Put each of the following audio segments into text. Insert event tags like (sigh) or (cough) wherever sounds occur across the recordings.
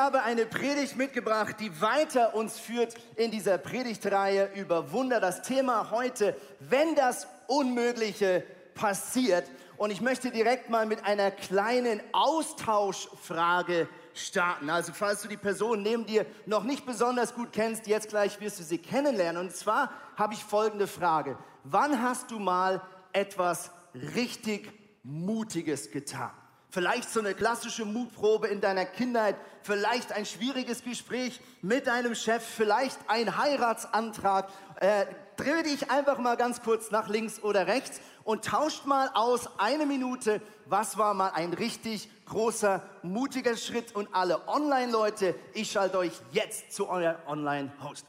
habe eine Predigt mitgebracht, die weiter uns führt in dieser Predigtreihe über Wunder. Das Thema heute, wenn das Unmögliche passiert. Und ich möchte direkt mal mit einer kleinen Austauschfrage starten. Also falls du die Person neben dir noch nicht besonders gut kennst, jetzt gleich wirst du sie kennenlernen. Und zwar habe ich folgende Frage. Wann hast du mal etwas richtig Mutiges getan? Vielleicht so eine klassische Mutprobe in deiner Kindheit, vielleicht ein schwieriges Gespräch mit deinem Chef, vielleicht ein Heiratsantrag. Äh, dreh dich einfach mal ganz kurz nach links oder rechts und tauscht mal aus eine Minute, was war mal ein richtig großer, mutiger Schritt. Und alle Online-Leute, ich schalte euch jetzt zu eurem Online-Host.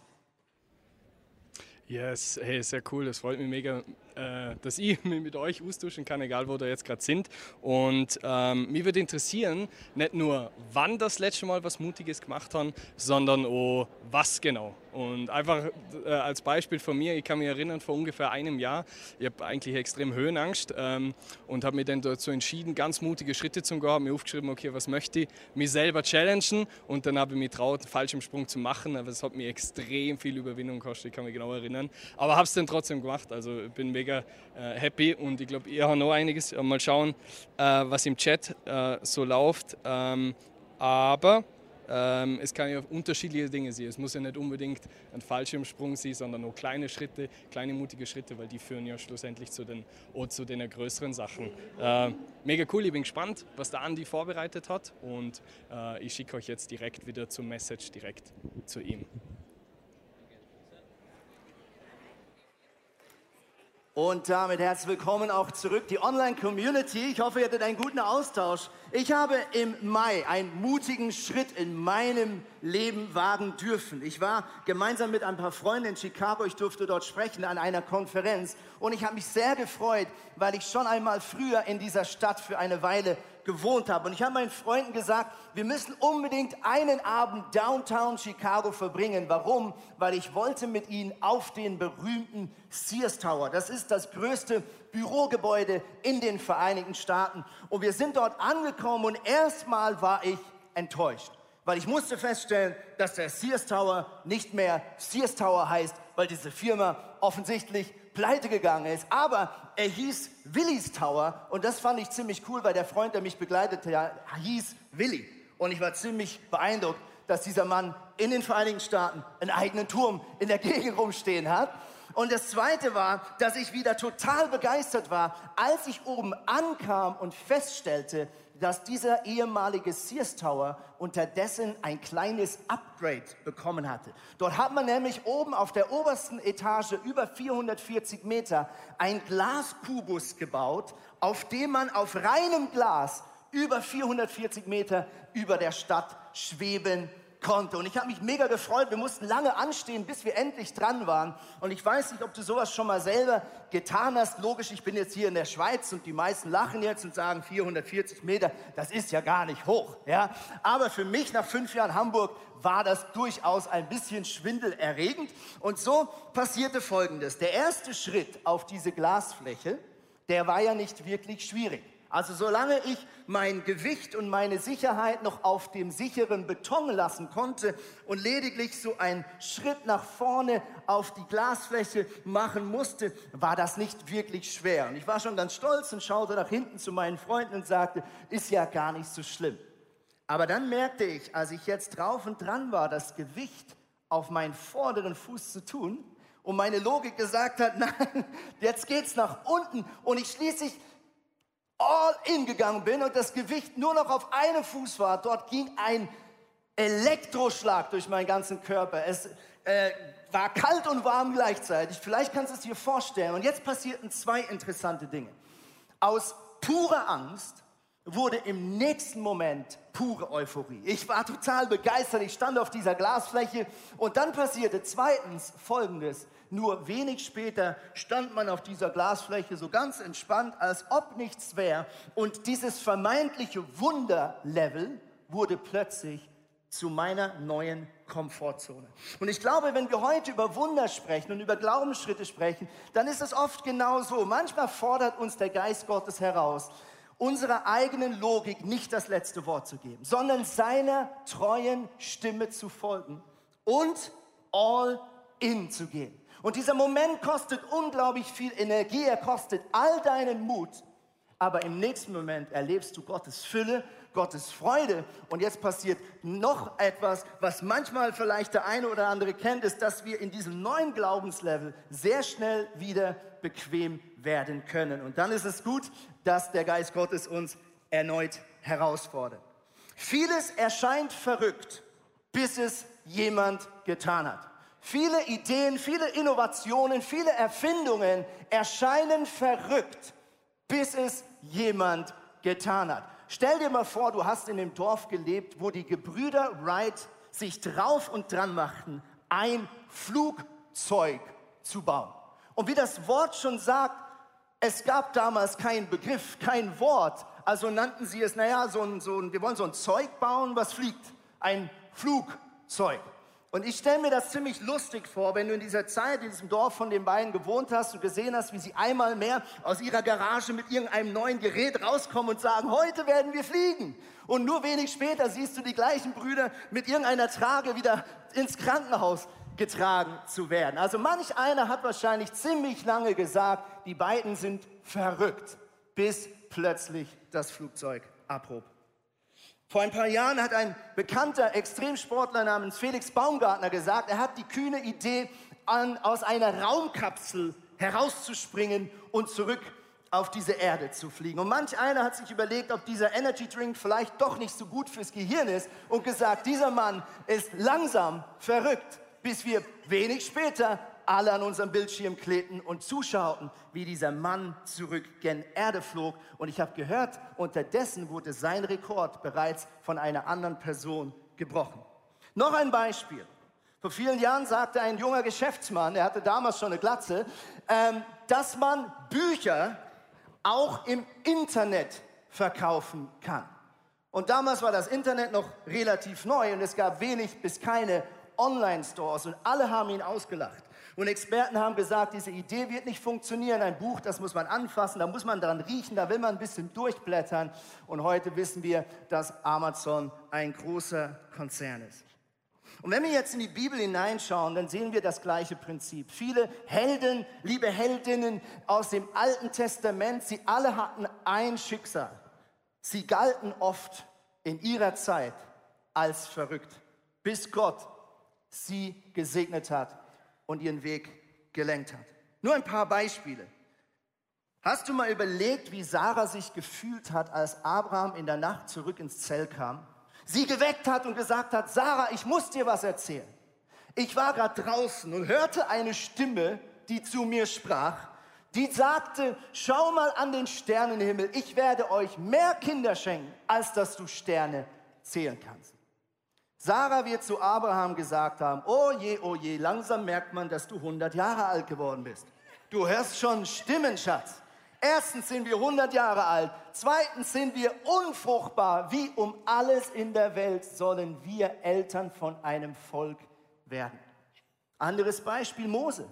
Yes, hey, sehr cool. Das freut mich mega, äh, dass ich (laughs) mich mit euch austauschen kann, egal wo ihr jetzt gerade sind. Und ähm, mich würde interessieren, nicht nur, wann das letzte Mal was Mutiges gemacht haben, sondern auch was genau. Und einfach äh, als Beispiel von mir, ich kann mich erinnern, vor ungefähr einem Jahr, ich habe eigentlich extrem Höhenangst ähm, und habe mich dann dazu entschieden, ganz mutige Schritte zu gehen, habe mir aufgeschrieben, okay, was möchte ich, mich selber challengen und dann habe ich mich traut, einen falschen Sprung zu machen, aber es hat mir extrem viel Überwindung gekostet, ich kann mich genau erinnern, aber habe es dann trotzdem gemacht, also bin mega äh, happy und ich glaube, ihr habt noch einiges, mal schauen, äh, was im Chat äh, so läuft, ähm, aber ähm, es kann ja unterschiedliche Dinge sein. Es muss ja nicht unbedingt ein Fallschirmsprung sein, sondern nur kleine Schritte, kleine mutige Schritte, weil die führen ja schlussendlich zu den, zu den größeren Sachen. Äh, mega cool, ich bin gespannt, was der Andi vorbereitet hat und äh, ich schicke euch jetzt direkt wieder zum Message, direkt zu ihm. Und damit herzlich willkommen auch zurück, die Online-Community. Ich hoffe, ihr hattet einen guten Austausch. Ich habe im Mai einen mutigen Schritt in meinem Leben wagen dürfen. Ich war gemeinsam mit ein paar Freunden in Chicago, ich durfte dort sprechen an einer Konferenz und ich habe mich sehr gefreut, weil ich schon einmal früher in dieser Stadt für eine Weile gewohnt habe. Und ich habe meinen Freunden gesagt, wir müssen unbedingt einen Abend Downtown Chicago verbringen. Warum? Weil ich wollte mit ihnen auf den berühmten Sears Tower. Das ist das größte Bürogebäude in den Vereinigten Staaten. Und wir sind dort angekommen und erstmal war ich enttäuscht. Weil ich musste feststellen, dass der Sears Tower nicht mehr Sears Tower heißt, weil diese Firma offensichtlich pleite gegangen ist. Aber er hieß Willis Tower und das fand ich ziemlich cool, weil der Freund, der mich begleitete, ja, hieß Willi. Und ich war ziemlich beeindruckt, dass dieser Mann in den Vereinigten Staaten einen eigenen Turm in der Gegend rumstehen hat. Und das Zweite war, dass ich wieder total begeistert war, als ich oben ankam und feststellte, dass dieser ehemalige Sears Tower unterdessen ein kleines Upgrade bekommen hatte. Dort hat man nämlich oben auf der obersten Etage über 440 Meter ein Glaskubus gebaut, auf dem man auf reinem Glas über 440 Meter über der Stadt schweben konnte. Und ich habe mich mega gefreut. Wir mussten lange anstehen, bis wir endlich dran waren. Und ich weiß nicht, ob du sowas schon mal selber getan hast. Logisch, ich bin jetzt hier in der Schweiz und die meisten lachen jetzt und sagen 440 Meter, das ist ja gar nicht hoch. Ja? Aber für mich nach fünf Jahren Hamburg war das durchaus ein bisschen schwindelerregend. Und so passierte Folgendes. Der erste Schritt auf diese Glasfläche, der war ja nicht wirklich schwierig. Also solange ich mein Gewicht und meine Sicherheit noch auf dem sicheren Beton lassen konnte und lediglich so einen Schritt nach vorne auf die Glasfläche machen musste, war das nicht wirklich schwer. Und ich war schon ganz stolz und schaute nach hinten zu meinen Freunden und sagte, ist ja gar nicht so schlimm. Aber dann merkte ich, als ich jetzt drauf und dran war, das Gewicht auf meinen vorderen Fuß zu tun, und meine Logik gesagt hat, (laughs) nein, jetzt geht's nach unten und ich schließlich all in gegangen bin und das Gewicht nur noch auf einem Fuß war, dort ging ein Elektroschlag durch meinen ganzen Körper. Es äh, war kalt und warm gleichzeitig. Vielleicht kannst du es dir vorstellen. Und jetzt passierten zwei interessante Dinge. Aus purer Angst wurde im nächsten Moment pure Euphorie. Ich war total begeistert. Ich stand auf dieser Glasfläche und dann passierte zweitens Folgendes. Nur wenig später stand man auf dieser Glasfläche so ganz entspannt, als ob nichts wäre. Und dieses vermeintliche Wunderlevel wurde plötzlich zu meiner neuen Komfortzone. Und ich glaube, wenn wir heute über Wunder sprechen und über Glaubensschritte sprechen, dann ist es oft genau so. Manchmal fordert uns der Geist Gottes heraus unserer eigenen Logik nicht das letzte Wort zu geben, sondern seiner treuen Stimme zu folgen und all in zu gehen. Und dieser Moment kostet unglaublich viel Energie, er kostet all deinen Mut, aber im nächsten Moment erlebst du Gottes Fülle, Gottes Freude. Und jetzt passiert noch etwas, was manchmal vielleicht der eine oder andere kennt, ist, dass wir in diesem neuen Glaubenslevel sehr schnell wieder bequem werden können. Und dann ist es gut, dass der Geist Gottes uns erneut herausfordert. Vieles erscheint verrückt, bis es jemand getan hat. Viele Ideen, viele Innovationen, viele Erfindungen erscheinen verrückt, bis es jemand getan hat. Stell dir mal vor, du hast in dem Dorf gelebt, wo die Gebrüder Wright sich drauf und dran machten, ein Flugzeug zu bauen. Und wie das Wort schon sagt, es gab damals keinen Begriff, kein Wort. Also nannten sie es, naja, so ein, so ein, wir wollen so ein Zeug bauen, was fliegt. Ein Flugzeug. Und ich stelle mir das ziemlich lustig vor, wenn du in dieser Zeit in diesem Dorf von den beiden gewohnt hast und gesehen hast, wie sie einmal mehr aus ihrer Garage mit irgendeinem neuen Gerät rauskommen und sagen, heute werden wir fliegen. Und nur wenig später siehst du die gleichen Brüder mit irgendeiner Trage wieder ins Krankenhaus getragen zu werden. Also manch einer hat wahrscheinlich ziemlich lange gesagt, die beiden sind verrückt, bis plötzlich das Flugzeug abhob. Vor ein paar Jahren hat ein bekannter Extremsportler namens Felix Baumgartner gesagt, er hat die kühne Idee, an, aus einer Raumkapsel herauszuspringen und zurück auf diese Erde zu fliegen. Und manch einer hat sich überlegt, ob dieser Energy Drink vielleicht doch nicht so gut fürs Gehirn ist und gesagt, dieser Mann ist langsam verrückt, bis wir wenig später alle an unserem Bildschirm klebten und zuschauten, wie dieser Mann zurück gen Erde flog. Und ich habe gehört, unterdessen wurde sein Rekord bereits von einer anderen Person gebrochen. Noch ein Beispiel. Vor vielen Jahren sagte ein junger Geschäftsmann, er hatte damals schon eine Glatze, ähm, dass man Bücher auch im Internet verkaufen kann. Und damals war das Internet noch relativ neu und es gab wenig bis keine Online-Stores und alle haben ihn ausgelacht. Und Experten haben gesagt, diese Idee wird nicht funktionieren. Ein Buch, das muss man anfassen, da muss man dran riechen, da will man ein bisschen durchblättern. Und heute wissen wir, dass Amazon ein großer Konzern ist. Und wenn wir jetzt in die Bibel hineinschauen, dann sehen wir das gleiche Prinzip. Viele Helden, liebe Heldinnen aus dem Alten Testament, sie alle hatten ein Schicksal. Sie galten oft in ihrer Zeit als verrückt, bis Gott sie gesegnet hat und ihren Weg gelenkt hat. Nur ein paar Beispiele. Hast du mal überlegt, wie Sarah sich gefühlt hat, als Abraham in der Nacht zurück ins Zelt kam? Sie geweckt hat und gesagt hat, Sarah, ich muss dir was erzählen. Ich war gerade draußen und hörte eine Stimme, die zu mir sprach, die sagte, schau mal an den Sternenhimmel, ich werde euch mehr Kinder schenken, als dass du Sterne zählen kannst. Sarah wird zu Abraham gesagt haben, oh je, oh je, langsam merkt man, dass du 100 Jahre alt geworden bist. Du hörst schon Stimmen, Schatz. Erstens sind wir 100 Jahre alt. Zweitens sind wir unfruchtbar. Wie um alles in der Welt sollen wir Eltern von einem Volk werden. Anderes Beispiel Mose.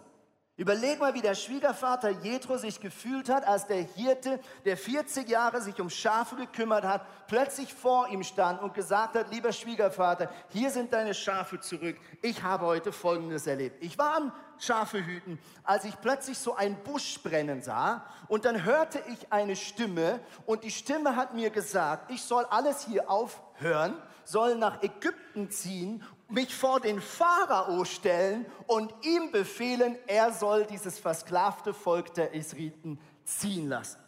Überleg mal, wie der Schwiegervater Jethro sich gefühlt hat, als der Hirte, der 40 Jahre sich um Schafe gekümmert hat, plötzlich vor ihm stand und gesagt hat, lieber Schwiegervater, hier sind deine Schafe zurück. Ich habe heute Folgendes erlebt. Ich war am Schafe hüten, als ich plötzlich so einen Busch brennen sah und dann hörte ich eine Stimme und die Stimme hat mir gesagt, ich soll alles hier aufhören, soll nach Ägypten ziehen mich vor den Pharao stellen und ihm befehlen, er soll dieses versklavte Volk der Israeliten ziehen lassen.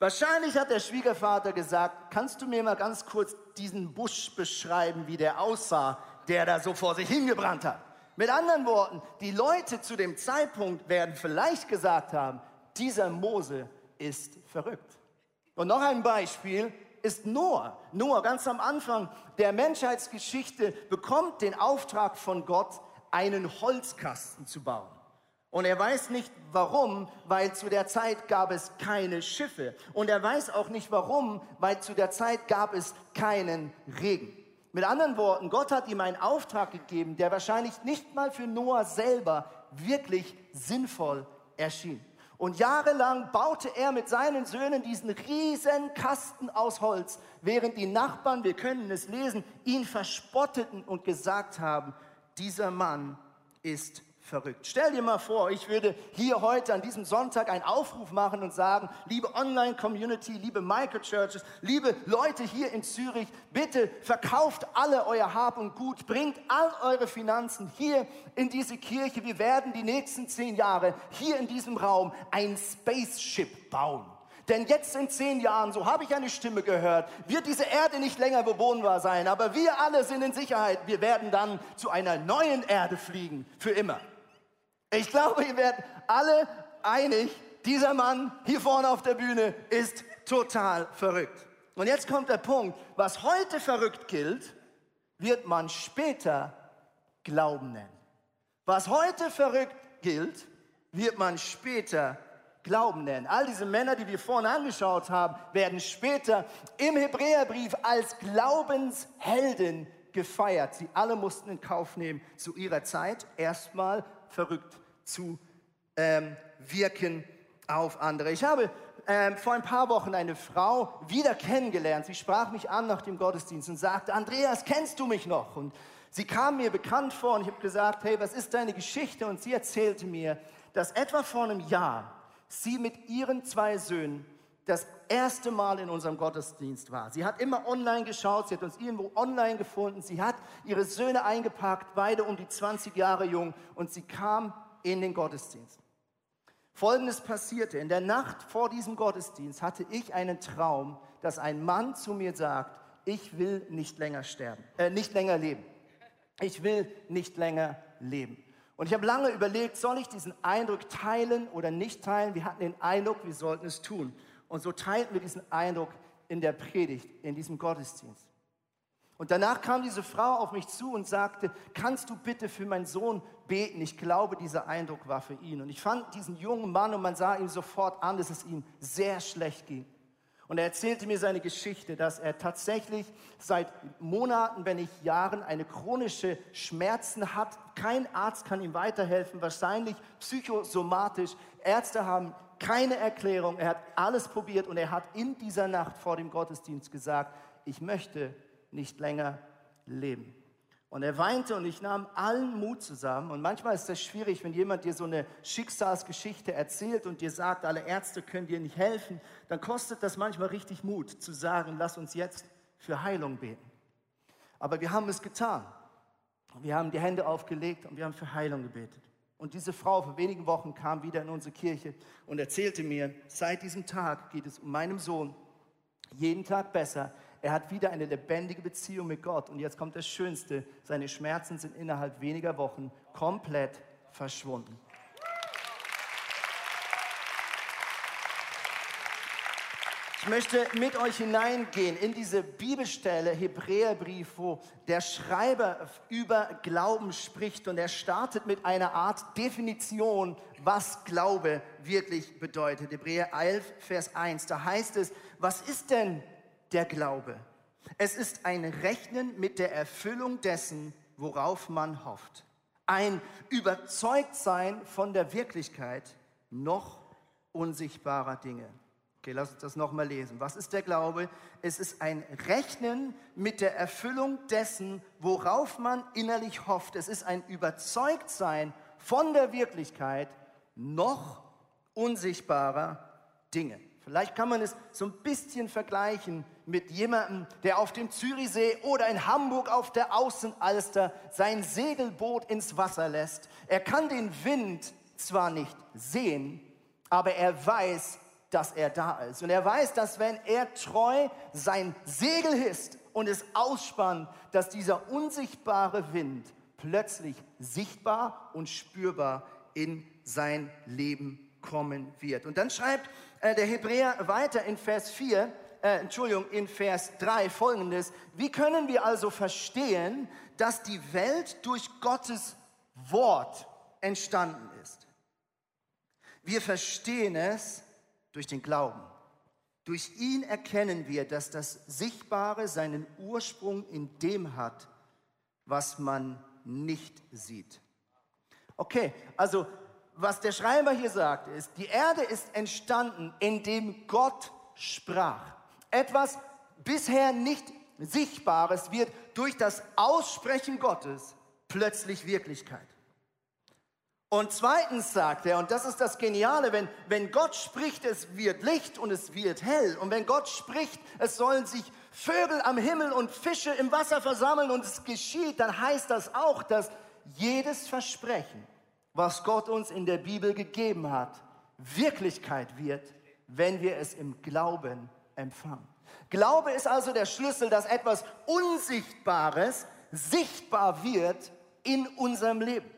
Wahrscheinlich hat der Schwiegervater gesagt, kannst du mir mal ganz kurz diesen Busch beschreiben, wie der aussah, der da so vor sich hingebrannt hat. Mit anderen Worten, die Leute zu dem Zeitpunkt werden vielleicht gesagt haben, dieser Mose ist verrückt. Und noch ein Beispiel, ist Noah. Noah, ganz am Anfang der Menschheitsgeschichte, bekommt den Auftrag von Gott, einen Holzkasten zu bauen. Und er weiß nicht warum, weil zu der Zeit gab es keine Schiffe. Und er weiß auch nicht warum, weil zu der Zeit gab es keinen Regen. Mit anderen Worten, Gott hat ihm einen Auftrag gegeben, der wahrscheinlich nicht mal für Noah selber wirklich sinnvoll erschien. Und jahrelang baute er mit seinen Söhnen diesen riesen Kasten aus Holz, während die Nachbarn, wir können es lesen, ihn verspotteten und gesagt haben, dieser Mann ist verrückt. Stell dir mal vor, ich würde hier heute an diesem Sonntag einen Aufruf machen und sagen, liebe Online-Community, liebe Microchurches, liebe Leute hier in Zürich, bitte verkauft alle euer Hab und Gut, bringt all eure Finanzen hier in diese Kirche. Wir werden die nächsten zehn Jahre hier in diesem Raum ein Spaceship bauen. Denn jetzt in zehn Jahren, so habe ich eine Stimme gehört, wird diese Erde nicht länger bewohnbar sein, aber wir alle sind in Sicherheit. Wir werden dann zu einer neuen Erde fliegen, für immer. Ich glaube, ihr werdet alle einig, dieser Mann hier vorne auf der Bühne ist total verrückt. Und jetzt kommt der Punkt, was heute verrückt gilt, wird man später Glauben nennen. Was heute verrückt gilt, wird man später Glauben nennen. All diese Männer, die wir vorne angeschaut haben, werden später im Hebräerbrief als Glaubenshelden gefeiert. Sie alle mussten in Kauf nehmen, zu ihrer Zeit erstmal verrückt zu ähm, wirken auf andere. Ich habe ähm, vor ein paar Wochen eine Frau wieder kennengelernt. Sie sprach mich an nach dem Gottesdienst und sagte, Andreas, kennst du mich noch? Und sie kam mir bekannt vor und ich habe gesagt, hey, was ist deine Geschichte? Und sie erzählte mir, dass etwa vor einem Jahr sie mit ihren zwei Söhnen das erste Mal in unserem Gottesdienst war. Sie hat immer online geschaut, sie hat uns irgendwo online gefunden, sie hat ihre Söhne eingepackt, beide um die 20 Jahre jung, und sie kam in den Gottesdienst. Folgendes passierte. In der Nacht vor diesem Gottesdienst hatte ich einen Traum, dass ein Mann zu mir sagt, ich will nicht länger sterben, äh, nicht länger leben. Ich will nicht länger leben. Und ich habe lange überlegt, soll ich diesen Eindruck teilen oder nicht teilen? Wir hatten den Eindruck, wir sollten es tun. Und so teilten wir diesen Eindruck in der Predigt, in diesem Gottesdienst. Und danach kam diese Frau auf mich zu und sagte, kannst du bitte für meinen Sohn beten? Ich glaube, dieser Eindruck war für ihn. Und ich fand diesen jungen Mann und man sah ihm sofort an, dass es ihm sehr schlecht ging. Und er erzählte mir seine Geschichte, dass er tatsächlich seit Monaten, wenn nicht Jahren, eine chronische Schmerzen hat. Kein Arzt kann ihm weiterhelfen, wahrscheinlich psychosomatisch. Ärzte haben keine Erklärung. Er hat alles probiert und er hat in dieser Nacht vor dem Gottesdienst gesagt, ich möchte nicht länger leben. Und er weinte und ich nahm allen Mut zusammen. Und manchmal ist das schwierig, wenn jemand dir so eine Schicksalsgeschichte erzählt und dir sagt, alle Ärzte können dir nicht helfen, dann kostet das manchmal richtig Mut zu sagen, lass uns jetzt für Heilung beten. Aber wir haben es getan. Wir haben die Hände aufgelegt und wir haben für Heilung gebetet. Und diese Frau vor wenigen Wochen kam wieder in unsere Kirche und erzählte mir, seit diesem Tag geht es um meinen Sohn jeden Tag besser. Er hat wieder eine lebendige Beziehung mit Gott. Und jetzt kommt das Schönste, seine Schmerzen sind innerhalb weniger Wochen komplett verschwunden. Ich möchte mit euch hineingehen in diese Bibelstelle, Hebräerbrief, wo der Schreiber über Glauben spricht und er startet mit einer Art Definition, was Glaube wirklich bedeutet. Hebräer 11, Vers 1, da heißt es, was ist denn der Glaube. Es ist ein Rechnen mit der Erfüllung dessen, worauf man hofft. Ein Überzeugtsein von der Wirklichkeit noch unsichtbarer Dinge. Okay, lass uns das nochmal lesen. Was ist der Glaube? Es ist ein Rechnen mit der Erfüllung dessen, worauf man innerlich hofft. Es ist ein Überzeugtsein von der Wirklichkeit noch unsichtbarer Dinge. Vielleicht kann man es so ein bisschen vergleichen mit jemandem, der auf dem Zürichsee oder in Hamburg auf der Außenalster sein Segelboot ins Wasser lässt. Er kann den Wind zwar nicht sehen, aber er weiß, dass er da ist. Und er weiß, dass wenn er treu sein Segel hisst und es ausspannt, dass dieser unsichtbare Wind plötzlich sichtbar und spürbar in sein Leben kommen wird. Und dann schreibt äh, der Hebräer weiter in Vers 4, äh, Entschuldigung, in Vers 3 folgendes. Wie können wir also verstehen, dass die Welt durch Gottes Wort entstanden ist? Wir verstehen es durch den Glauben. Durch ihn erkennen wir, dass das Sichtbare seinen Ursprung in dem hat, was man nicht sieht. Okay, also was der Schreiber hier sagt, ist, die Erde ist entstanden, indem Gott sprach. Etwas bisher nicht Sichtbares wird durch das Aussprechen Gottes plötzlich Wirklichkeit. Und zweitens sagt er, und das ist das Geniale, wenn, wenn Gott spricht, es wird Licht und es wird hell. Und wenn Gott spricht, es sollen sich Vögel am Himmel und Fische im Wasser versammeln und es geschieht, dann heißt das auch, dass jedes Versprechen, was Gott uns in der Bibel gegeben hat, Wirklichkeit wird, wenn wir es im Glauben empfangen. Glaube ist also der Schlüssel, dass etwas Unsichtbares sichtbar wird in unserem Leben.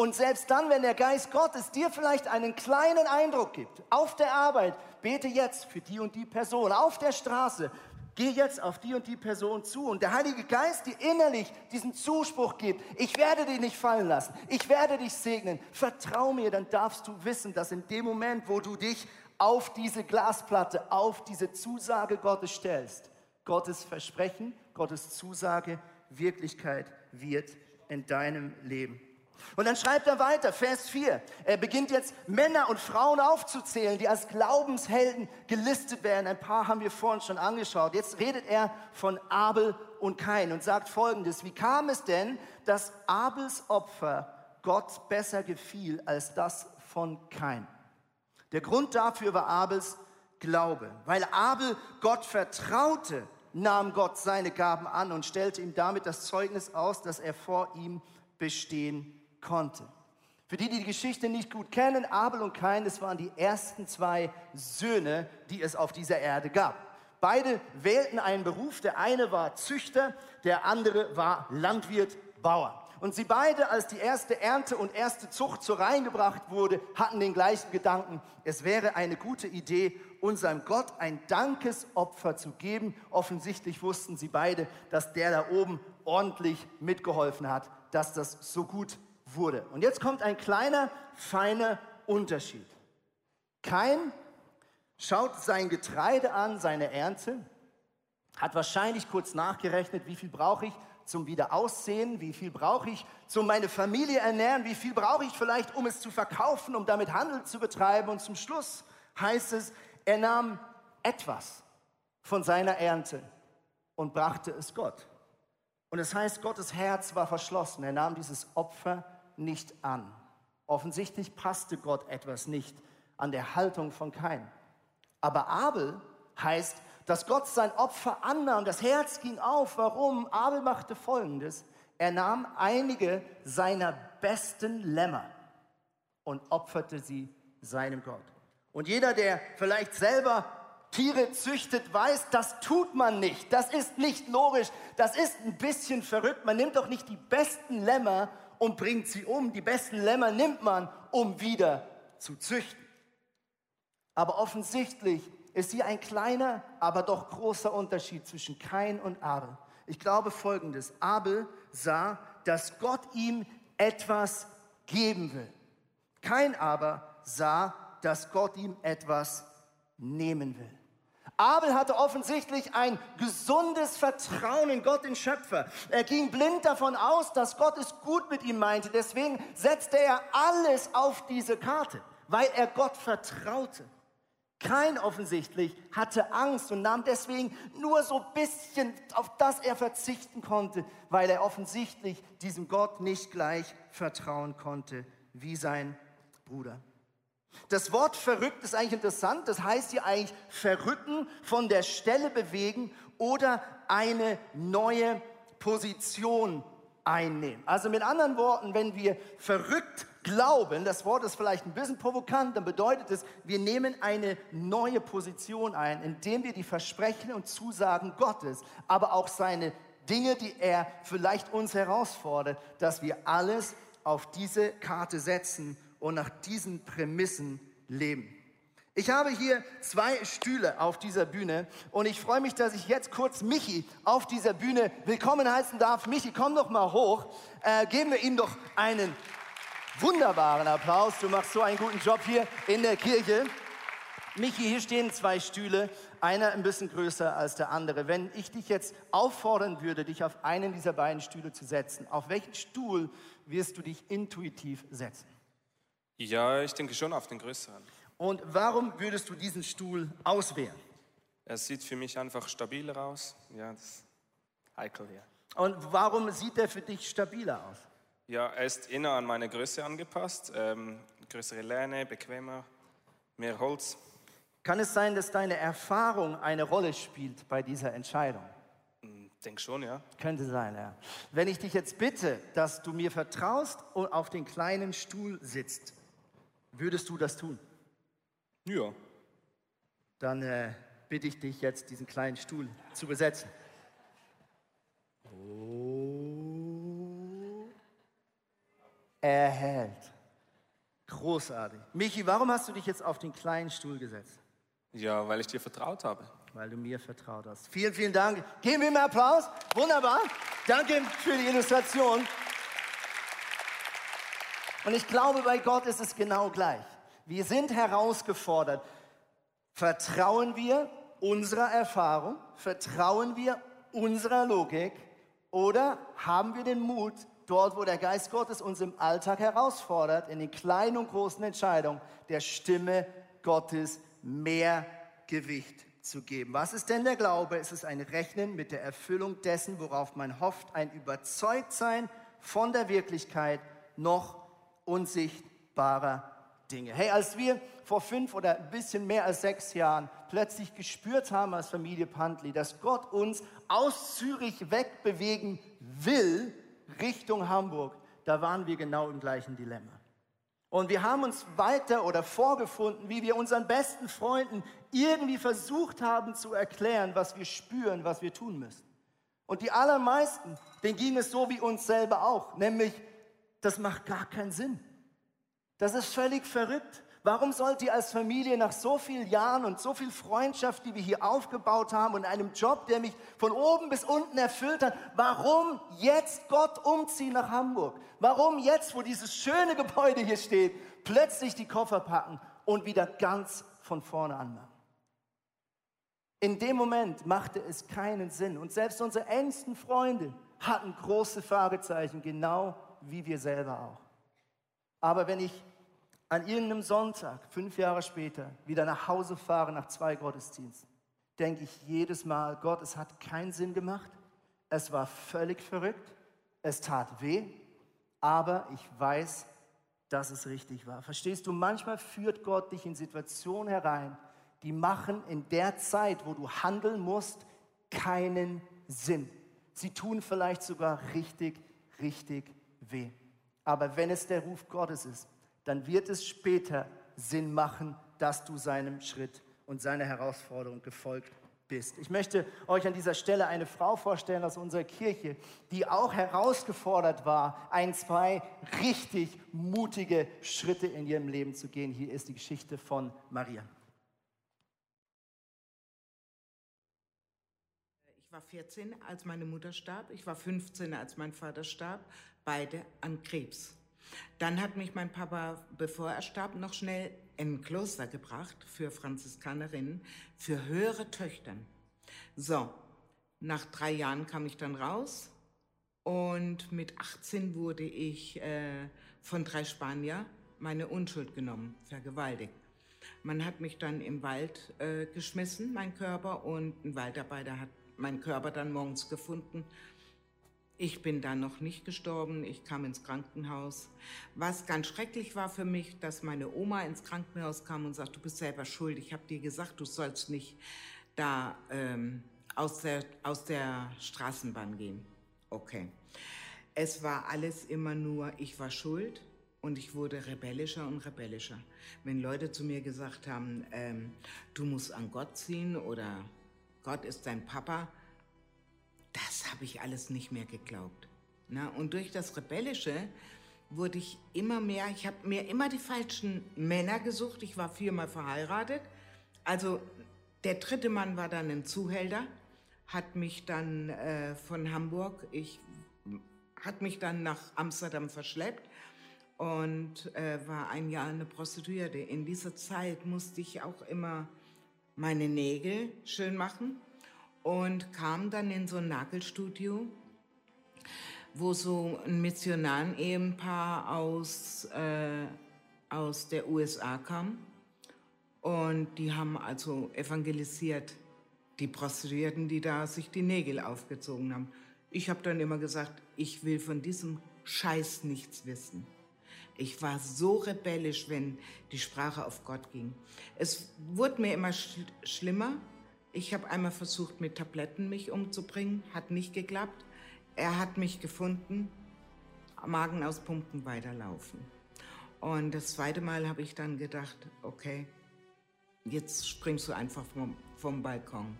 Und selbst dann, wenn der Geist Gottes dir vielleicht einen kleinen Eindruck gibt, auf der Arbeit, bete jetzt für die und die Person, auf der Straße, geh jetzt auf die und die Person zu. Und der Heilige Geist dir innerlich diesen Zuspruch gibt, ich werde dich nicht fallen lassen, ich werde dich segnen, vertrau mir, dann darfst du wissen, dass in dem Moment, wo du dich auf diese Glasplatte, auf diese Zusage Gottes stellst, Gottes Versprechen, Gottes Zusage Wirklichkeit wird in deinem Leben. Und dann schreibt er weiter, Vers 4. Er beginnt jetzt Männer und Frauen aufzuzählen, die als Glaubenshelden gelistet werden. Ein paar haben wir vorhin schon angeschaut. Jetzt redet er von Abel und Kain und sagt folgendes. Wie kam es denn, dass Abels Opfer Gott besser gefiel als das von Kain? Der Grund dafür war Abels Glaube. Weil Abel Gott vertraute, nahm Gott seine Gaben an und stellte ihm damit das Zeugnis aus, dass er vor ihm bestehen konnte. Für die, die die Geschichte nicht gut kennen, Abel und Kain, das waren die ersten zwei Söhne, die es auf dieser Erde gab. Beide wählten einen Beruf. Der eine war Züchter, der andere war Landwirt, Bauer. Und sie beide, als die erste Ernte und erste Zucht zur Reihen gebracht wurde, hatten den gleichen Gedanken. Es wäre eine gute Idee, unserem Gott ein Dankesopfer zu geben. Offensichtlich wussten sie beide, dass der da oben ordentlich mitgeholfen hat, dass das so gut wurde. Und jetzt kommt ein kleiner, feiner Unterschied. Kein schaut sein Getreide an, seine Ernte, hat wahrscheinlich kurz nachgerechnet, wie viel brauche ich zum Wiederaussehen, wie viel brauche ich zum meine Familie ernähren, wie viel brauche ich vielleicht, um es zu verkaufen, um damit Handel zu betreiben. Und zum Schluss heißt es, er nahm etwas von seiner Ernte und brachte es Gott. Und es heißt, Gottes Herz war verschlossen. Er nahm dieses Opfer nicht an. Offensichtlich passte Gott etwas nicht an der Haltung von Kain. Aber Abel heißt, dass Gott sein Opfer annahm. Das Herz ging auf. Warum? Abel machte Folgendes. Er nahm einige seiner besten Lämmer und opferte sie seinem Gott. Und jeder, der vielleicht selber Tiere züchtet, weiß, das tut man nicht. Das ist nicht logisch. Das ist ein bisschen verrückt. Man nimmt doch nicht die besten Lämmer und bringt sie um. Die besten Lämmer nimmt man, um wieder zu züchten. Aber offensichtlich ist hier ein kleiner, aber doch großer Unterschied zwischen Kain und Abel. Ich glaube folgendes. Abel sah, dass Gott ihm etwas geben will. Kain aber sah, dass Gott ihm etwas nehmen will. Abel hatte offensichtlich ein gesundes Vertrauen in Gott, den Schöpfer. Er ging blind davon aus, dass Gott es gut mit ihm meinte. Deswegen setzte er alles auf diese Karte, weil er Gott vertraute. Kein offensichtlich hatte Angst und nahm deswegen nur so ein bisschen, auf das er verzichten konnte, weil er offensichtlich diesem Gott nicht gleich vertrauen konnte wie sein Bruder. Das Wort verrückt ist eigentlich interessant. Das heißt hier eigentlich verrücken, von der Stelle bewegen oder eine neue Position einnehmen. Also mit anderen Worten, wenn wir verrückt glauben, das Wort ist vielleicht ein bisschen provokant, dann bedeutet es, wir nehmen eine neue Position ein, indem wir die Versprechen und Zusagen Gottes, aber auch seine Dinge, die er vielleicht uns herausfordert, dass wir alles auf diese Karte setzen und nach diesen Prämissen leben. Ich habe hier zwei Stühle auf dieser Bühne und ich freue mich, dass ich jetzt kurz Michi auf dieser Bühne willkommen heißen darf. Michi, komm doch mal hoch. Äh, geben wir ihm doch einen wunderbaren Applaus. Du machst so einen guten Job hier in der Kirche. Michi, hier stehen zwei Stühle, einer ein bisschen größer als der andere. Wenn ich dich jetzt auffordern würde, dich auf einen dieser beiden Stühle zu setzen, auf welchen Stuhl wirst du dich intuitiv setzen? Ja, ich denke schon auf den größeren. Und warum würdest du diesen Stuhl auswählen? Er sieht für mich einfach stabiler aus. Ja, das ist heikel hier. Und warum sieht er für dich stabiler aus? Ja, er ist eher an meine Größe angepasst. Ähm, größere Lehne, bequemer, mehr Holz. Kann es sein, dass deine Erfahrung eine Rolle spielt bei dieser Entscheidung? Hm, Denk schon, ja. Könnte sein, ja. Wenn ich dich jetzt bitte, dass du mir vertraust und auf den kleinen Stuhl sitzt, würdest du das tun? Ja. Dann äh, bitte ich dich jetzt, diesen kleinen Stuhl zu besetzen. Oh. Er hält. Großartig. Michi, warum hast du dich jetzt auf den kleinen Stuhl gesetzt? Ja, weil ich dir vertraut habe. Weil du mir vertraut hast. Vielen, vielen Dank. Geben wir ihm Applaus. Wunderbar. Danke für die Illustration. Und ich glaube, bei Gott ist es genau gleich. Wir sind herausgefordert. Vertrauen wir unserer Erfahrung? Vertrauen wir unserer Logik? Oder haben wir den Mut, dort, wo der Geist Gottes uns im Alltag herausfordert, in den kleinen und großen Entscheidungen, der Stimme Gottes mehr Gewicht zu geben. Was ist denn der Glaube? Es ist ein Rechnen mit der Erfüllung dessen, worauf man hofft, ein Überzeugtsein von der Wirklichkeit noch unsichtbarer Dinge. Hey, als wir vor fünf oder ein bisschen mehr als sechs Jahren plötzlich gespürt haben als Familie Pantli, dass Gott uns aus Zürich wegbewegen will Richtung Hamburg, da waren wir genau im gleichen Dilemma. Und wir haben uns weiter oder vorgefunden, wie wir unseren besten Freunden irgendwie versucht haben zu erklären, was wir spüren, was wir tun müssen. Und die allermeisten, denen ging es so wie uns selber auch, nämlich, das macht gar keinen Sinn. Das ist völlig verrückt. Warum sollt ihr als Familie nach so vielen Jahren und so viel Freundschaft, die wir hier aufgebaut haben und einem Job, der mich von oben bis unten erfüllt hat, warum jetzt Gott umziehen nach Hamburg? Warum jetzt, wo dieses schöne Gebäude hier steht, plötzlich die Koffer packen und wieder ganz von vorne anmachen? In dem Moment machte es keinen Sinn und selbst unsere engsten Freunde hatten große Fragezeichen, genau wie wir selber auch. Aber wenn ich an irgendeinem Sonntag, fünf Jahre später, wieder nach Hause fahre nach zwei Gottesdiensten, denke ich jedes Mal, Gott, es hat keinen Sinn gemacht, es war völlig verrückt, es tat weh, aber ich weiß, dass es richtig war. Verstehst du, manchmal führt Gott dich in Situationen herein, die machen in der Zeit, wo du handeln musst, keinen Sinn. Sie tun vielleicht sogar richtig, richtig weh. Aber wenn es der Ruf Gottes ist, dann wird es später Sinn machen, dass du seinem Schritt und seiner Herausforderung gefolgt bist. Ich möchte euch an dieser Stelle eine Frau vorstellen aus unserer Kirche, die auch herausgefordert war, ein, zwei richtig mutige Schritte in ihrem Leben zu gehen. Hier ist die Geschichte von Maria. War 14, als meine Mutter starb. Ich war 15, als mein Vater starb. Beide an Krebs. Dann hat mich mein Papa, bevor er starb, noch schnell in ein Kloster gebracht für Franziskanerinnen, für höhere Töchtern. So, nach drei Jahren kam ich dann raus und mit 18 wurde ich äh, von drei Spanier meine Unschuld genommen, vergewaltigt. Man hat mich dann im Wald äh, geschmissen, mein Körper, und ein Waldarbeiter hat meinen Körper dann morgens gefunden ich bin dann noch nicht gestorben, ich kam ins Krankenhaus. Was ganz schrecklich war für mich, dass meine Oma ins Krankenhaus kam und sagt, du bist selber schuld, ich habe dir gesagt, du sollst nicht da ähm, aus, der, aus der Straßenbahn gehen. Okay. Es war alles immer nur, ich war schuld und ich wurde rebellischer und rebellischer. Wenn Leute zu mir gesagt haben, ähm, du musst an Gott ziehen oder Gott ist dein Papa, das habe ich alles nicht mehr geglaubt. Na, und durch das Rebellische wurde ich immer mehr, ich habe mir immer die falschen Männer gesucht. Ich war viermal verheiratet. Also der dritte Mann war dann ein Zuhälter, hat mich dann äh, von Hamburg, ich hat mich dann nach Amsterdam verschleppt und äh, war ein Jahr eine Prostituierte. In dieser Zeit musste ich auch immer meine Nägel schön machen und kam dann in so ein Nagelstudio, wo so ein Missionaren-Ehepaar aus äh, aus der USA kam. Und die haben also evangelisiert, die Prostituierten, die da sich die Nägel aufgezogen haben. Ich habe dann immer gesagt, ich will von diesem Scheiß nichts wissen. Ich war so rebellisch, wenn die Sprache auf Gott ging. Es wurde mir immer sch schlimmer. Ich habe einmal versucht, mit Tabletten mich umzubringen, hat nicht geklappt. Er hat mich gefunden, Magen aus Pumpen weiterlaufen. Und das zweite Mal habe ich dann gedacht, okay, jetzt springst du einfach vom, vom Balkon.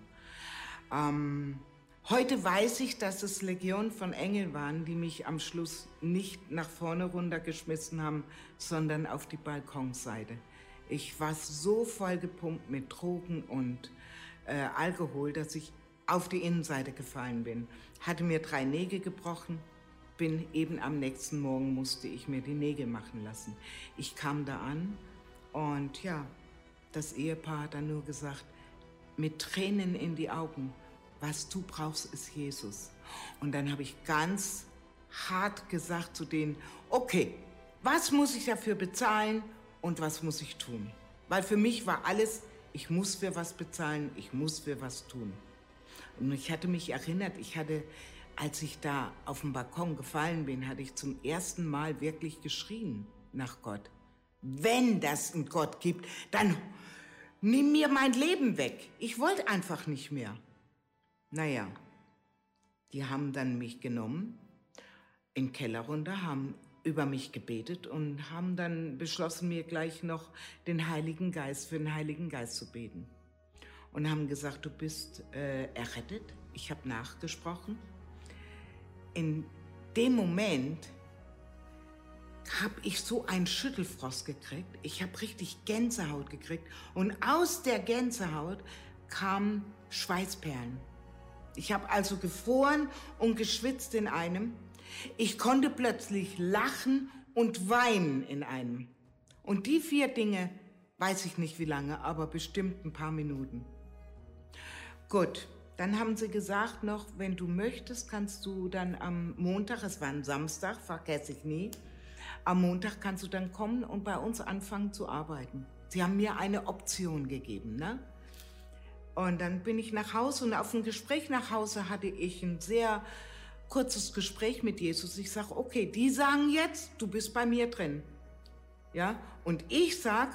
Ähm, heute weiß ich, dass es Legion von Engeln waren, die mich am Schluss nicht nach vorne runtergeschmissen haben, sondern auf die Balkonseite. Ich war so voll gepumpt mit Drogen und äh, Alkohol, dass ich auf die Innenseite gefallen bin. Hatte mir drei Nägel gebrochen, bin eben am nächsten Morgen musste ich mir die Nägel machen lassen. Ich kam da an und ja, das Ehepaar hat dann nur gesagt, mit Tränen in die Augen, was du brauchst, ist Jesus. Und dann habe ich ganz hart gesagt zu denen, okay, was muss ich dafür bezahlen und was muss ich tun? Weil für mich war alles, ich muss für was bezahlen, ich muss für was tun. Und ich hatte mich erinnert, ich hatte, als ich da auf dem Balkon gefallen bin, hatte ich zum ersten Mal wirklich geschrien nach Gott. Wenn das einen Gott gibt, dann nimm mir mein Leben weg. Ich wollte einfach nicht mehr. Naja, die haben dann mich genommen, in den Keller runter, haben über mich gebetet und haben dann beschlossen, mir gleich noch den Heiligen Geist, für den Heiligen Geist zu beten. Und haben gesagt, du bist äh, errettet. Ich habe nachgesprochen. In dem Moment habe ich so einen Schüttelfrost gekriegt. Ich habe richtig Gänsehaut gekriegt. Und aus der Gänsehaut kamen Schweißperlen. Ich habe also gefroren und geschwitzt in einem. Ich konnte plötzlich lachen und weinen in einem. Und die vier Dinge, weiß ich nicht wie lange, aber bestimmt ein paar Minuten. Gut, dann haben sie gesagt noch, wenn du möchtest, kannst du dann am Montag, es war ein Samstag, vergesse ich nie, am Montag kannst du dann kommen und bei uns anfangen zu arbeiten. Sie haben mir eine Option gegeben, ne? Und dann bin ich nach Hause und auf dem Gespräch nach Hause hatte ich ein sehr kurzes Gespräch mit Jesus. Ich sage, okay, die sagen jetzt, du bist bei mir drin. Ja, und ich sag,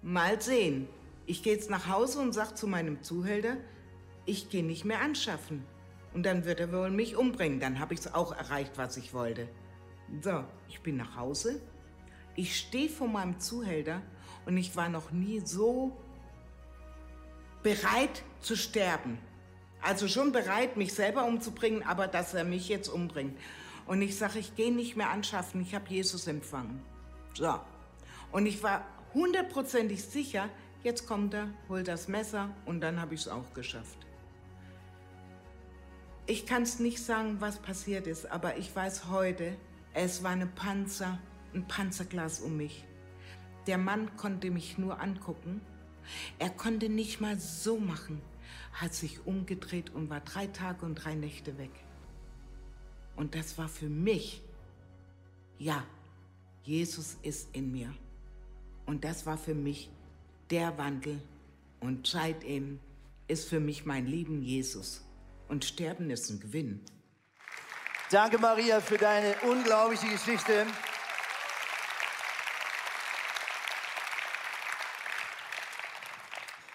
mal sehen. Ich gehe jetzt nach Hause und sage zu meinem Zuhälter, ich gehe nicht mehr anschaffen. Und dann wird er wohl mich umbringen. Dann habe ich es auch erreicht, was ich wollte. So, ich bin nach Hause. Ich stehe vor meinem Zuhälter und ich war noch nie so bereit zu sterben. Also schon bereit, mich selber umzubringen, aber dass er mich jetzt umbringt. Und ich sage, ich gehe nicht mehr anschaffen, ich habe Jesus empfangen. So. Und ich war hundertprozentig sicher, jetzt kommt er, holt das Messer und dann habe ich es auch geschafft. Ich kann es nicht sagen, was passiert ist, aber ich weiß heute, es war eine Panzer, ein Panzerglas um mich. Der Mann konnte mich nur angucken. Er konnte nicht mal so machen, hat sich umgedreht und war drei Tage und drei Nächte weg. Und das war für mich, ja, Jesus ist in mir. Und das war für mich der Wandel. Und seitdem ist für mich mein Lieben Jesus. Und Sterben ist ein Gewinn. Danke, Maria, für deine unglaubliche Geschichte.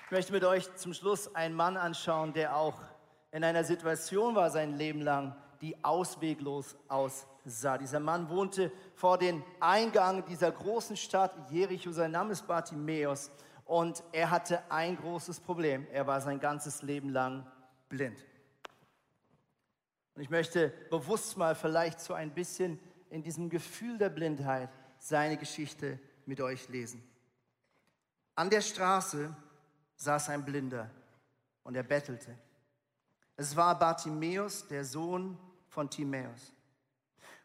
Ich möchte mit euch zum Schluss einen Mann anschauen, der auch in einer Situation war sein Leben lang, die ausweglos aussah. Dieser Mann wohnte vor dem Eingang dieser großen Stadt Jericho. Sein Name ist Bartimäus und er hatte ein großes Problem. Er war sein ganzes Leben lang blind. Und ich möchte bewusst mal vielleicht so ein bisschen in diesem Gefühl der Blindheit seine Geschichte mit euch lesen. An der Straße saß ein Blinder und er bettelte. Es war Bartimäus, der Sohn von Timäus.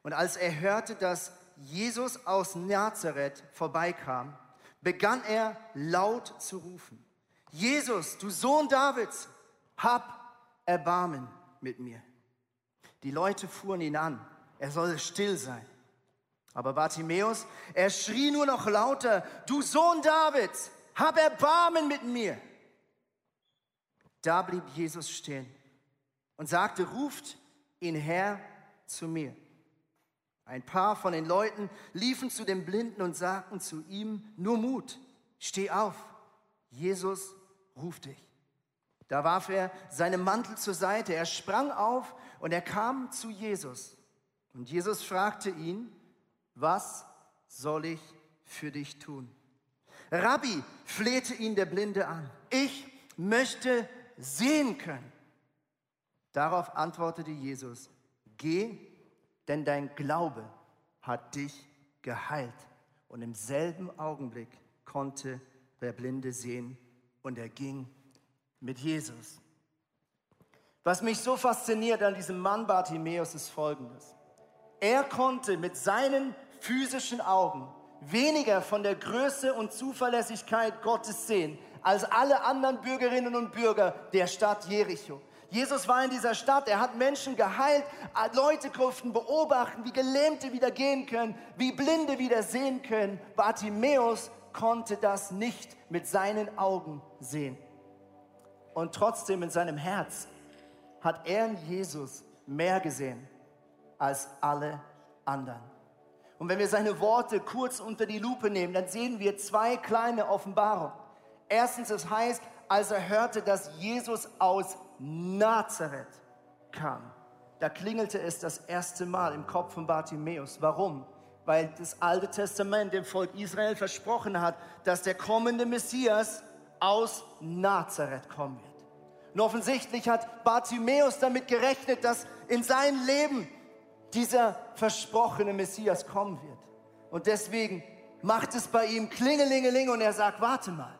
Und als er hörte, dass Jesus aus Nazareth vorbeikam, begann er laut zu rufen. Jesus, du Sohn Davids, hab Erbarmen mit mir. Die Leute fuhren ihn an, er solle still sein. Aber Bartimäus, er schrie nur noch lauter, du Sohn Davids, hab Erbarmen mit mir. Da blieb Jesus stehen und sagte, ruft ihn her zu mir. Ein paar von den Leuten liefen zu dem Blinden und sagten zu ihm, nur Mut, steh auf, Jesus ruft dich. Da warf er seinen Mantel zur Seite, er sprang auf und er kam zu Jesus. Und Jesus fragte ihn, was soll ich für dich tun? Rabbi, flehte ihn der Blinde an, ich möchte sehen können. Darauf antwortete Jesus, geh, denn dein Glaube hat dich geheilt. Und im selben Augenblick konnte der Blinde sehen und er ging mit Jesus. Was mich so fasziniert an diesem Mann Bartimäus ist Folgendes. Er konnte mit seinen physischen Augen weniger von der Größe und Zuverlässigkeit Gottes sehen als alle anderen Bürgerinnen und Bürger der Stadt Jericho. Jesus war in dieser Stadt, er hat Menschen geheilt, Leute durften beobachten, wie Gelähmte wieder gehen können, wie Blinde wieder sehen können. Bartimäus konnte das nicht mit seinen Augen sehen. Und trotzdem in seinem Herz hat er in Jesus mehr gesehen als alle anderen. Und wenn wir seine Worte kurz unter die Lupe nehmen, dann sehen wir zwei kleine Offenbarungen. Erstens, es heißt, als er hörte, dass Jesus aus Nazareth kam, da klingelte es das erste Mal im Kopf von Bartimäus. Warum? Weil das Alte Testament dem Volk Israel versprochen hat, dass der kommende Messias aus Nazareth kommen wird. Und offensichtlich hat Bartimäus damit gerechnet, dass in sein Leben dieser versprochene Messias kommen wird. Und deswegen macht es bei ihm Klingelingeling und er sagt, warte mal,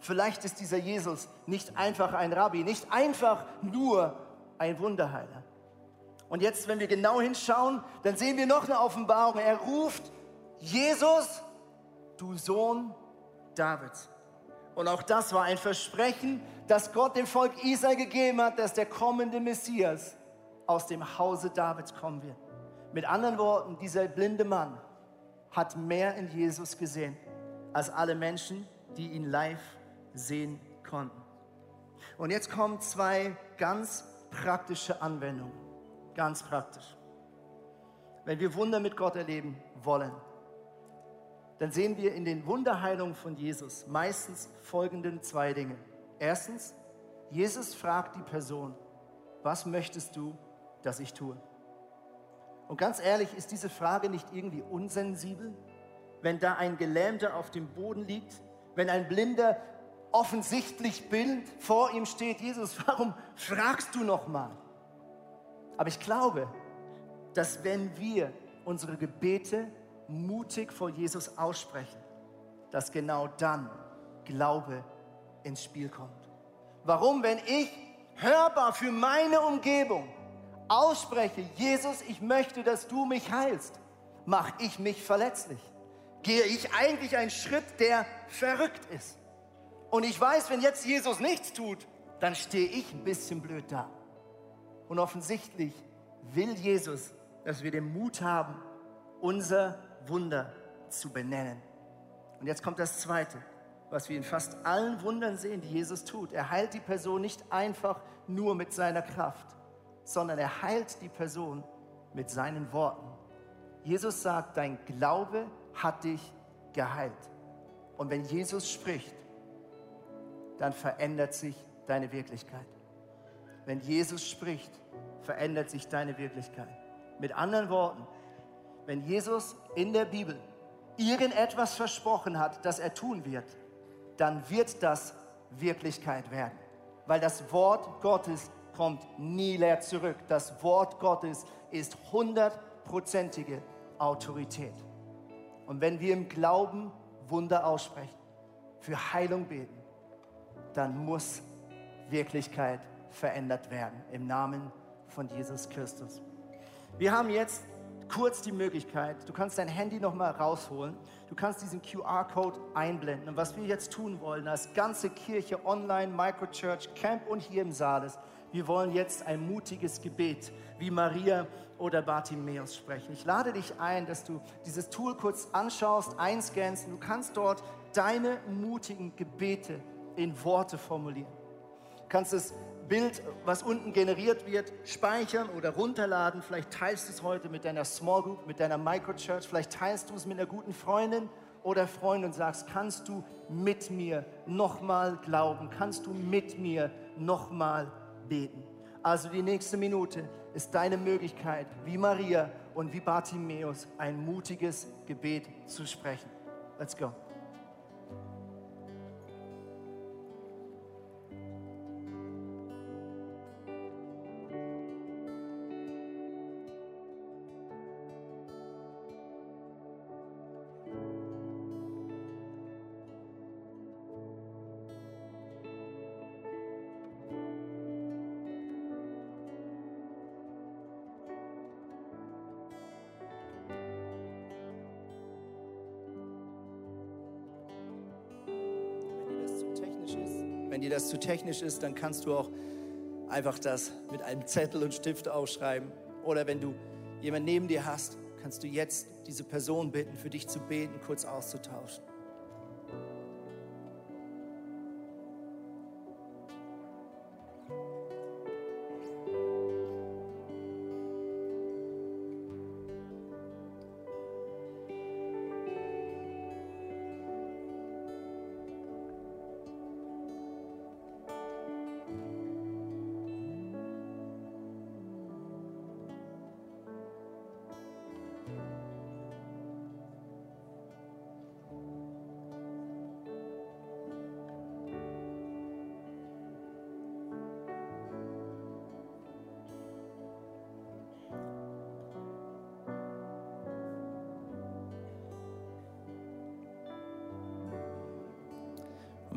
vielleicht ist dieser Jesus nicht einfach ein Rabbi, nicht einfach nur ein Wunderheiler. Und jetzt, wenn wir genau hinschauen, dann sehen wir noch eine Offenbarung. Er ruft, Jesus, du Sohn Davids. Und auch das war ein Versprechen, das Gott dem Volk Israel gegeben hat, dass der kommende Messias aus dem Hause Davids kommen wird. Mit anderen Worten, dieser blinde Mann hat mehr in Jesus gesehen als alle Menschen, die ihn live sehen konnten. Und jetzt kommen zwei ganz praktische Anwendungen. Ganz praktisch. Wenn wir Wunder mit Gott erleben wollen, dann sehen wir in den Wunderheilungen von Jesus meistens folgenden zwei Dinge. Erstens, Jesus fragt die Person, was möchtest du, dass ich tue? Und ganz ehrlich, ist diese Frage nicht irgendwie unsensibel? Wenn da ein Gelähmter auf dem Boden liegt, wenn ein Blinder offensichtlich Bild vor ihm steht, Jesus, (laughs) warum fragst du noch mal? Aber ich glaube, dass wenn wir unsere Gebete mutig vor Jesus aussprechen, dass genau dann Glaube ins Spiel kommt. Warum, wenn ich hörbar für meine Umgebung ausspreche, Jesus, ich möchte, dass du mich heilst, mache ich mich verletzlich. Gehe ich eigentlich einen Schritt, der verrückt ist. Und ich weiß, wenn jetzt Jesus nichts tut, dann stehe ich ein bisschen blöd da. Und offensichtlich will Jesus, dass wir den Mut haben, unser Wunder zu benennen. Und jetzt kommt das Zweite, was wir in fast allen Wundern sehen, die Jesus tut. Er heilt die Person nicht einfach nur mit seiner Kraft, sondern er heilt die Person mit seinen Worten. Jesus sagt, dein Glaube hat dich geheilt. Und wenn Jesus spricht, dann verändert sich deine Wirklichkeit. Wenn Jesus spricht, verändert sich deine Wirklichkeit. Mit anderen Worten, wenn Jesus in der Bibel irgendetwas versprochen hat, das er tun wird, dann wird das Wirklichkeit werden. Weil das Wort Gottes kommt nie leer zurück. Das Wort Gottes ist hundertprozentige Autorität. Und wenn wir im Glauben Wunder aussprechen, für Heilung beten, dann muss Wirklichkeit verändert werden im Namen von Jesus Christus. Wir haben jetzt kurz die Möglichkeit, du kannst dein Handy noch mal rausholen, du kannst diesen QR-Code einblenden. Und was wir jetzt tun wollen, als ganze Kirche, online, Microchurch, Camp und hier im Saal ist, Wir wollen jetzt ein mutiges Gebet wie Maria oder Bartimäus sprechen. Ich lade dich ein, dass du dieses Tool kurz anschaust, einscannst und du kannst dort deine mutigen Gebete in Worte formulieren. Du kannst das Bild, was unten generiert wird, speichern oder runterladen. Vielleicht teilst du es heute mit deiner Small Group, mit deiner Microchurch. Vielleicht teilst du es mit einer guten Freundin oder Freund und sagst, kannst du mit mir nochmal glauben? Kannst du mit mir nochmal beten? Also die nächste Minute ist deine Möglichkeit, wie Maria und wie Bartimäus ein mutiges Gebet zu sprechen. Let's go. Wenn dir das zu technisch ist, dann kannst du auch einfach das mit einem Zettel und Stift aufschreiben. Oder wenn du jemanden neben dir hast, kannst du jetzt diese Person bitten, für dich zu beten, kurz auszutauschen.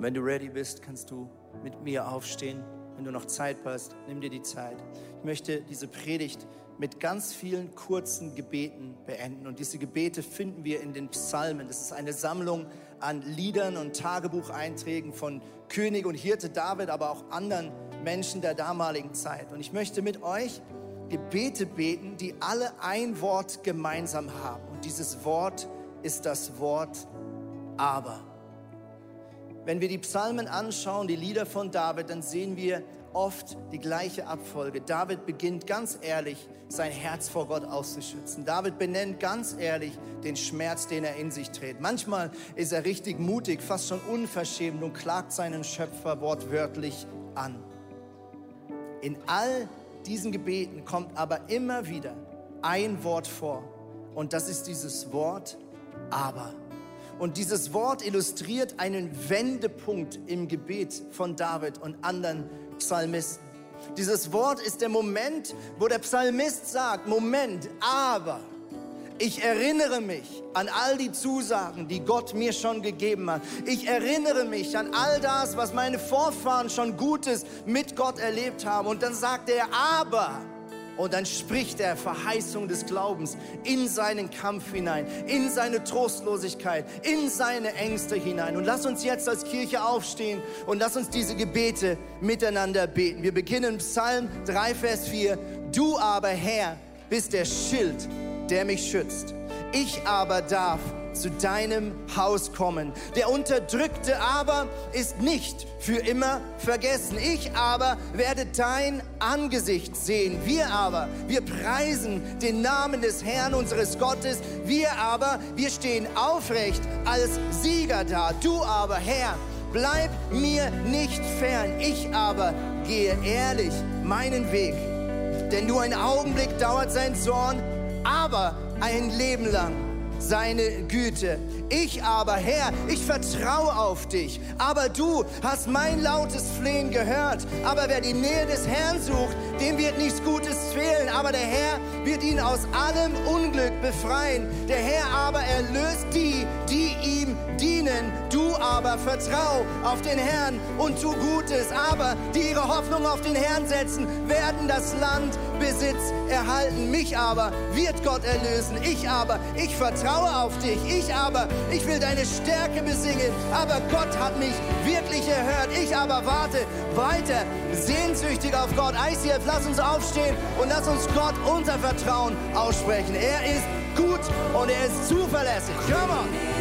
Und wenn du ready bist, kannst du mit mir aufstehen. Wenn du noch Zeit hast, nimm dir die Zeit. Ich möchte diese Predigt mit ganz vielen kurzen Gebeten beenden. Und diese Gebete finden wir in den Psalmen. Das ist eine Sammlung an Liedern und Tagebucheinträgen von König und Hirte David, aber auch anderen Menschen der damaligen Zeit. Und ich möchte mit euch Gebete beten, die alle ein Wort gemeinsam haben. Und dieses Wort ist das Wort aber. Wenn wir die Psalmen anschauen, die Lieder von David, dann sehen wir oft die gleiche Abfolge. David beginnt ganz ehrlich, sein Herz vor Gott auszuschützen. David benennt ganz ehrlich den Schmerz, den er in sich trägt. Manchmal ist er richtig mutig, fast schon unverschämt und klagt seinen Schöpfer wortwörtlich an. In all diesen Gebeten kommt aber immer wieder ein Wort vor. Und das ist dieses Wort aber. Und dieses Wort illustriert einen Wendepunkt im Gebet von David und anderen Psalmisten. Dieses Wort ist der Moment, wo der Psalmist sagt, Moment, aber ich erinnere mich an all die Zusagen, die Gott mir schon gegeben hat. Ich erinnere mich an all das, was meine Vorfahren schon Gutes mit Gott erlebt haben. Und dann sagt er, aber und dann spricht er Verheißung des Glaubens in seinen Kampf hinein, in seine Trostlosigkeit, in seine Ängste hinein. Und lass uns jetzt als Kirche aufstehen und lass uns diese Gebete miteinander beten. Wir beginnen Psalm 3, Vers 4. Du aber, Herr, bist der Schild, der mich schützt. Ich aber darf zu deinem Haus kommen. Der Unterdrückte aber ist nicht für immer vergessen. Ich aber werde dein Angesicht sehen. Wir aber, wir preisen den Namen des Herrn unseres Gottes. Wir aber, wir stehen aufrecht als Sieger da. Du aber, Herr, bleib mir nicht fern. Ich aber gehe ehrlich meinen Weg. Denn nur ein Augenblick dauert sein Zorn, aber ein Leben lang seine Güte. Ich aber, Herr, ich vertraue auf dich. Aber du hast mein lautes Flehen gehört. Aber wer die Nähe des Herrn sucht, dem wird nichts Gutes fehlen, aber der Herr wird ihn aus allem Unglück befreien. Der Herr aber erlöst die, die ihm dienen. Du aber vertrau auf den Herrn und tu Gutes. Aber die ihre Hoffnung auf den Herrn setzen, werden das Land Besitz erhalten. Mich aber wird Gott erlösen. Ich aber, ich vertraue auf dich. Ich aber, ich will deine Stärke besingen. Aber Gott hat mich wirklich erhört. Ich aber warte weiter sehnsüchtig auf Gott. ICF, lass uns aufstehen und lass uns Gott unser Vertrauen aussprechen. Er ist gut und er ist zuverlässig. Come on.